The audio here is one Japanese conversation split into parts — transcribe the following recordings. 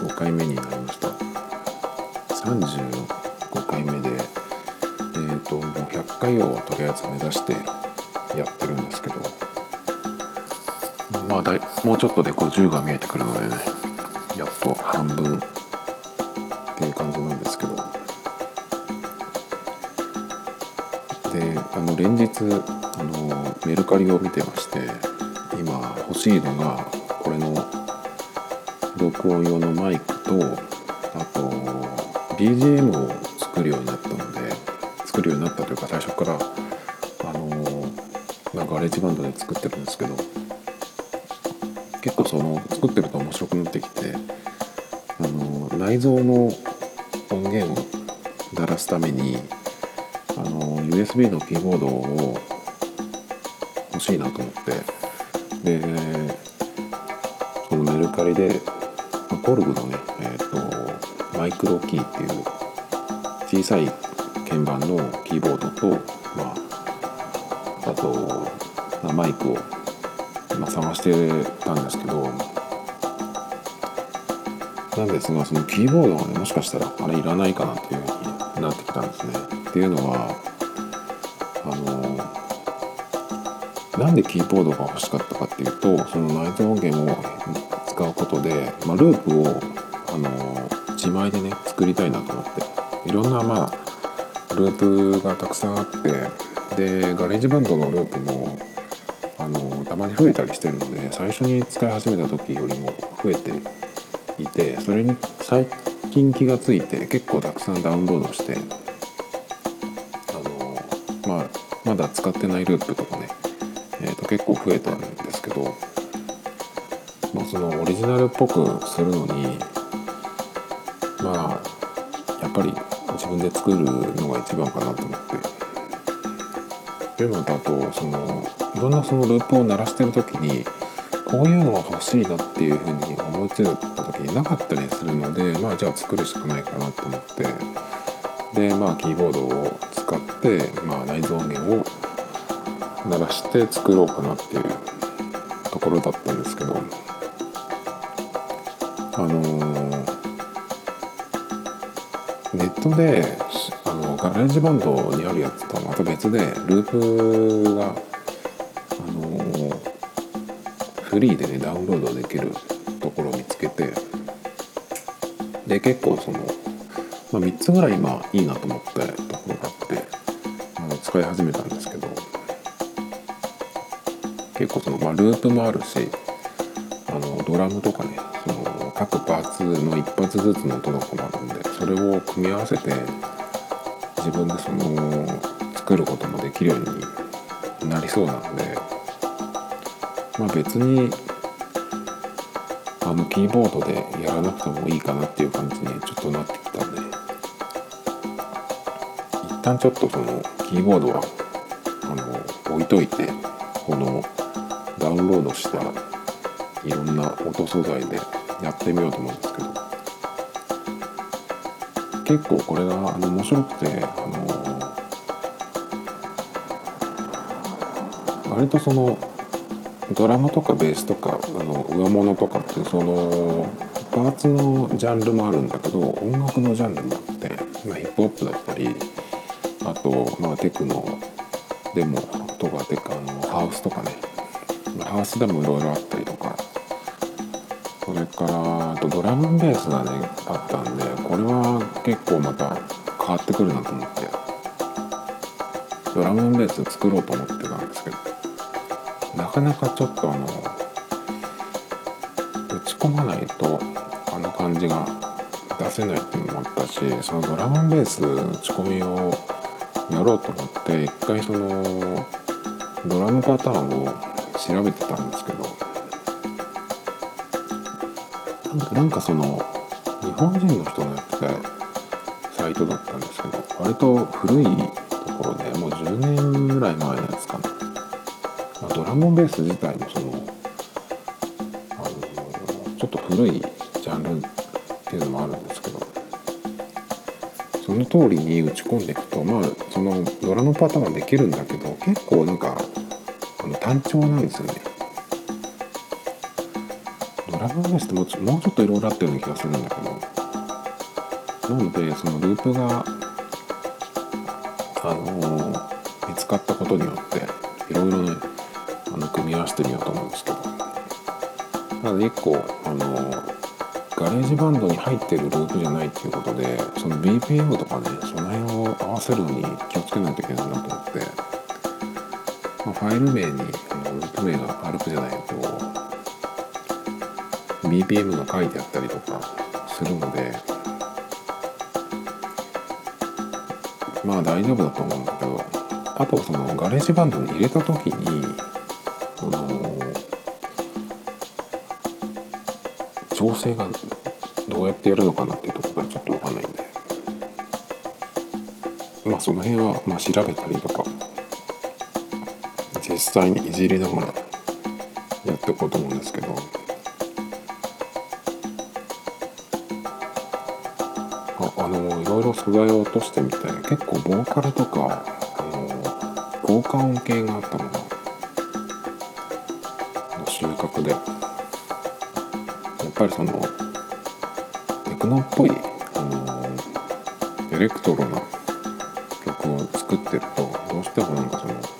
35回目になりました。35回目で、えっ、ともう100回をとりあえず目指してやってるんですけど、まあだいもうちょっとで50が見えてくるのでね、やっと半分っていう感じなんですけど。であの連日あのメルカリを見てまして今欲しいのがこれの録音用のマイクとあと BGM を作るようになったので作るようになったというか最初からあのまあ GarageBand で作ってるんですけど結構その作ってると面白くなってきてあの内蔵の音源を鳴らすためにあの USB のキーボードを欲しいなと思ってでこのメルカリでコルグのね、えーと、マイクロキーっていう小さい鍵盤のキーボードと、まあ、あと、まあ、マイクを、まあ、探してたんですけどなんですがそのキーボードがねもしかしたらあれいらないかなっていうふうになってきたんですね。っていうのはあのなんでキーボードが欲しかったかっていうとその内蔵音源を使うことで、まあ、ループをあの自前でね作りたいなと思って。いろんなまあループがたくさんあってで GarageBand のループもあのたまに増えたりしてるので最初に使い始めた時よりも増えていてそれに最近気がついて結構たくさんダウンロードしてあのまあ、まだ使ってないループとかね、えー、と結構増えたんですけど、まあ、そのオリジナルっぽくするのにまあやっぱり自分で作るのが一番かなと思って。っていうのとあとそのいろんなそのループを鳴らしてる時にこういうのが欲しいなっていうふうに思いついた時になかったりするのでまあじゃあ作るしかないかなと思って。でまあキーボードを使って、まあ、内蔵音源を鳴らして作ろうかなっていうところだったんですけどあの、ネットであの GarageBand にあるやつとはまた別でループが、あの、フリーでねダウンロードできるところを見つけてで結構そのまあ、3つぐらい今いいなと思ったところがあってあの使い始めたんですけど結構その、まあ、ループもあるしあのドラムとかねその各パーツの一発ずつの音とかもあるんでそれを組み合わせて自分でその作ることもできるようになりそうなのでまあ別にあのキーボードでやらなくてもいいかなっていう感じにちょっとなってきたんで一旦ちょっとそのキーボードはあの置いといてこのダウンロードしたいろんな音素材でやってみようと思うんですけど結構これがあの面白くてあの割とそのドラムとかベースとかあの上物とかってそのパーツのジャンルもあるんだけど音楽のジャンルもあって、まあ、ヒップホップだったりあと、まあ、テクノでもとかテクあのハウスとかね、ハウスでもいろいろあったりとか。それからあとドラムベースがねあったんでこれは結構また変わってくるなと思って。ドラムベース作ろうと思ってたんですけど。なかなかちょっとあの打ち込まないとあの感じが出せないっていうのもあったしそのドラムベース打ち込みをやろうと思って一回そのドラムパターンを調べてたんですけどなんかその日本人の人がやってたサイトだったんですけど割と古いところでもう10年ぐらい前のやつかな。ドラムベース自体もそのあのちょっと古いジャンルっていうのもあるんですけどその通りに打ち込んでいくとまあそのドラムパターンできるんだけど結構なんかあの単調なんですよね。ドラムンベースってもうちょっといろいろあったような気がするんだけど。なのでそのループがあの見つかったことによっていろいろねあの組み合わせてみようと思うんですけど。なので1個あの GarageBand に入ってるループじゃないっていうことでその BPM とかねその辺を合わせるのに気をつけないといけないなと思って、まあ、ファイル名にあのループ名があるじゃないと BPM が書いてあったりとかするのでまあ大丈夫だと思うんだけどあとその GarageBand に入れた時にあの調整がどうやってやるのかなっていうところがちょっとわかんないんで。まあその辺はまあ調べたりとか実際にいじりながらやっていこうと思うんですけどああのいろいろ素材を落としてみて結構ボーカルとかあの効果音系があったのが収穫でやっぱりそのテクノっぽいあのエレクトロな曲を作ってるとどうしてもなんかその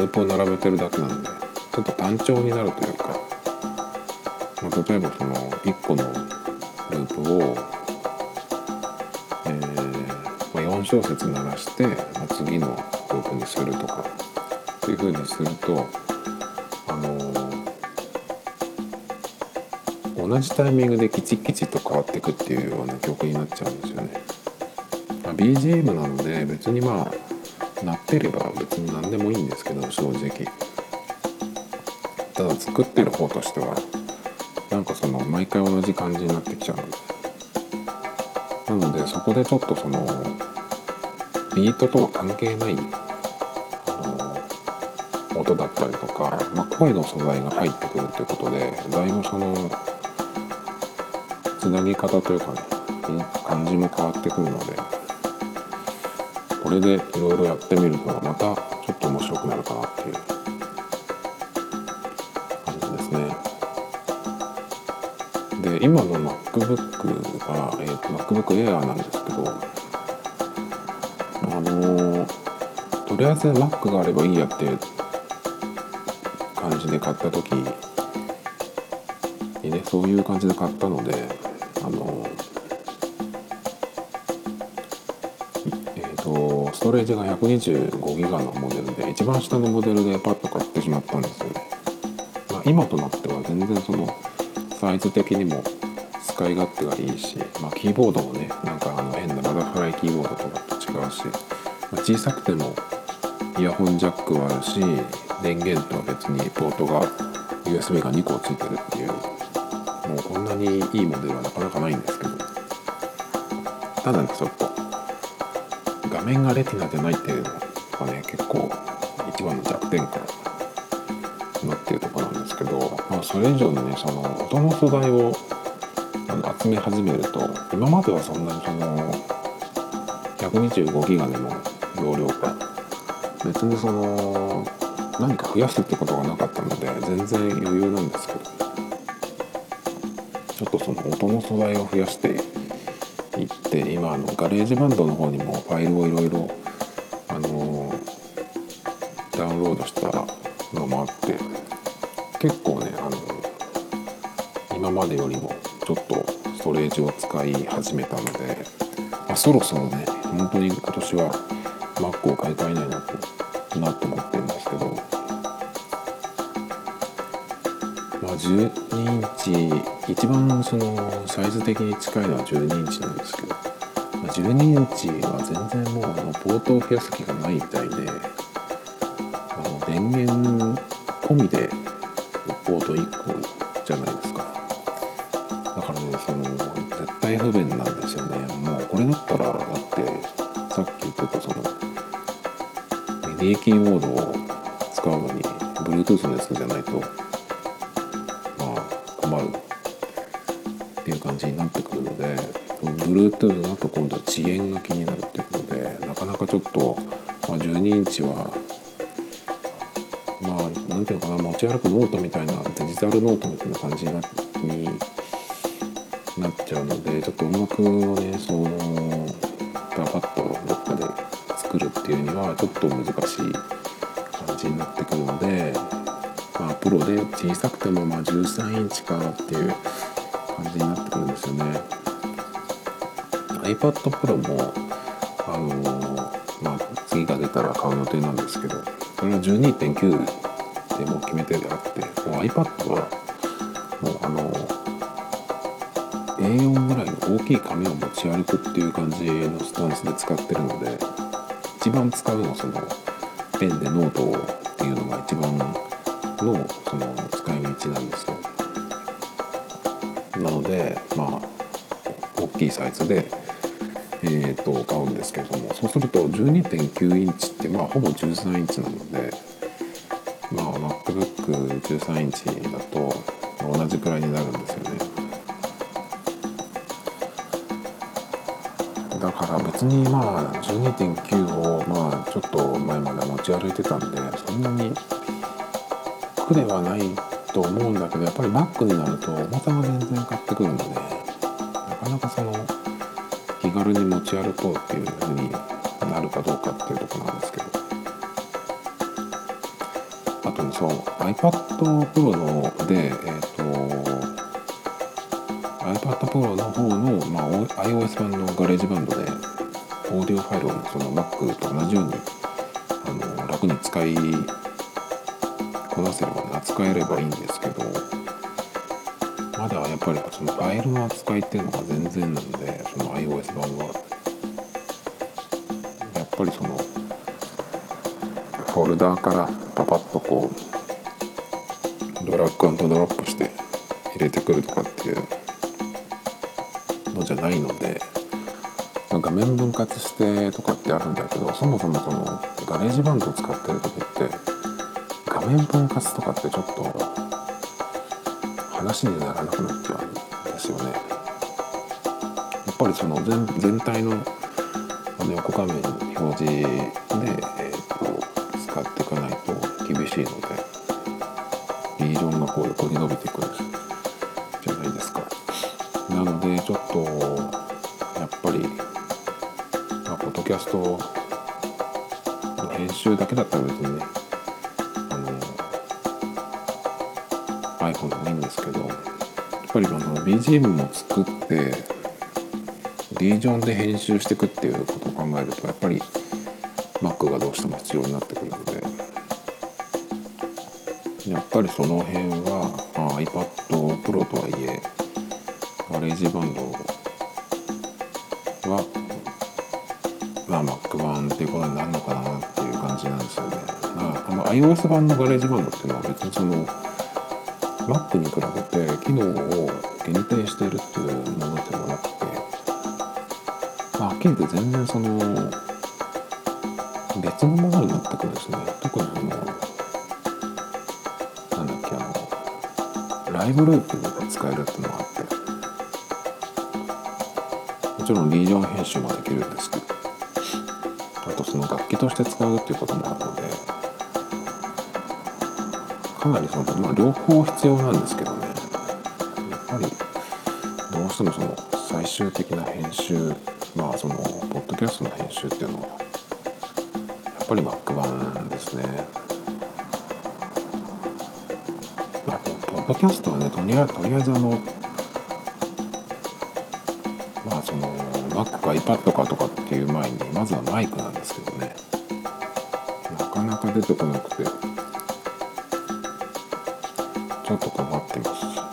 ループを並べてるだけなんでちょっと単調になるというか、まあ、例えばその1個のループを、えーまあ、4小節鳴らして、まあ、次のループにするとかっていう風にするとあの同じタイミングでキチキチと変わっていくっていうような曲になっちゃうんですよね。まあ、BGM なので別にまあ鳴ってれば別に何でもいいんですけど正直。ただ作ってる方としてはなんかその毎回同じ感じになってきちゃうので。なのでそこでちょっとそのビートとは関係ないあの音だったりとか、まあ、声の素材が入ってくるっていうことでだいぶそのつなぎ方というかね感じも変わってくるのでこれでいろいろやってみるとまたちょっと面白くなるかなっていう感じですね。で今の MacBook が、えーと、MacBook Air なんですけどあのとりあえず Mac があればいいやって感じで買った時にねそういう感じで買ったのであのえストレージが125ギガのモデルで一番下のモデルでパッと買ってしまったんですよ、まあ、今となっては全然そのサイズ的にも使い勝手がいいし、まあ、キーボードもねなんかあの変なバタフライキーボードとかと違うし、まあ、小さくてもイヤホンジャックはあるし電源とは別にポートが USB が2個ついてるっていうもうこんなにいいモデルはなかなかないんですけど。ただねちょっと。面がレティナじゃないっていうのがね結構一番の弱点かなっていうところなんですけど、まあ、それ以上にねその音の素材をあの集め始めると今まではそんなにその125ギガでも容量が別にその何か増やすってことがなかったので全然余裕なんですけど。ちょっとその音の素材を増やしていって今あのガレージバンドの方にもファイルをいろいろあのダウンロードしたのもあって結構ねあの今までよりもちょっとストレージを使い始めたので、まあ、そろそろね本当に今年は Mac を買い替えないなとなと思ってるんですけどま12インチ一番そのサイズ的に近いのは12インチなんですけど、まあ、12インチは全然もうあのポートを増やす気がないみたいであの電源込みでポート1個じゃないですか。だからねその絶対不便なんですよね。もうこれだったらだってさっき言ってたその MIDI キーボードを使うのに Bluetooth のやつじゃないと Bluetooth だと今度は遅延が気になるっていうことでなかなかちょっと、まあ、12インチはまあなんていうのかな持ち歩くノートみたいなデジタルノートみたいな感じになになっちゃうのでちょっと音楽をねそのパパッとどっかで作るっていうにはちょっと難しい感じになってくるので、まあ、プロで小さくてもま13インチかっていう感じになってくるんですよね。iPad Pro もあのまあ次が出たら買う予定なんですけどこれは12.9でもう決めてあってもう iPad はもうあの A4 ぐらいの大きい紙を持ち歩くっていう感じのスタンスで使ってるので一番使うのはそのペンでノートをっていうのが一番のその使い道なんですよ。なのでまあ大きいサイズでえーと、買うんですけれどもそうすると12.9インチってまあほぼ13インチなのでまあ MacBook13 インチだと同じくらいになるんですよね。だから別にまあ12.9をまあちょっと前まで持ち歩いてたんでそんなに苦ではないと思うんだけどやっぱり Mac になると重さが全然変わってくるのでなかなかその気軽に持ち歩こうっていうふうになるかどうかっていうとこなんですけど。あとねそう iPad Pro のでえっ、ー、と iPad Pro の方の、まあ、iOS 版のガレージバンドでオーディオファイルをその Mac と同じようにあの楽に使いこなせれば、ね、扱えればいいんですけど。まだやっぱりそのファイルの扱いっていうのが全然なんでその iOS 版は。やっぱりそのフォルダーからパパッとこうドラッグドロップして入れてくるとかっていうのじゃないので画面分割してとかってあるんだけどそもそもそのガレージバンドを使ってる時って画面分割とかってちょっと話にならなくなっちゃうんですよね。やっぱりその全全体のあの横画面表示で、えーと、使っていかないと厳しいのでリージョンがこう横に伸びてくるじゃないですか。なのでちょっとやっぱり、まあ、ポッドキャストの編集だけだったら別にね iPhone でもいいんですけどやっぱりあの BGM も作ってリージョンで編集していくっていうことを考えるとやっぱり Mac がどうしても必要になってくるのでやっぱりその辺は、まあ、iPad Pro とはいえガレージバンドはまあ Mac 版っていうことになるのかなっていう感じなんですよね。あ iOS 版のガレージバンドっていうのは別にその Mac に比べて機能を限定しているっていうものではなくて、まあ、はっきり言って全然その別のものになってくるんですね。特にあのなんだっけあのライブループが使えるっていうのがあってもちろんリージョン編集もできるんですけどあとその楽器として使うっていうこともあるのでかなりその、まあ、両方必要なんですけどね。やっぱりどうしてもその最終的な編集まあそのポッドキャストの編集っていうのはやっぱり Mac 版ですね。まあ、ポッドキャストはねとりあえずとりあえずあのまあその Mac か iPad かとかっていう前にまずはマイクなんですけどね。なかなか出てこなくて。とかもなってます。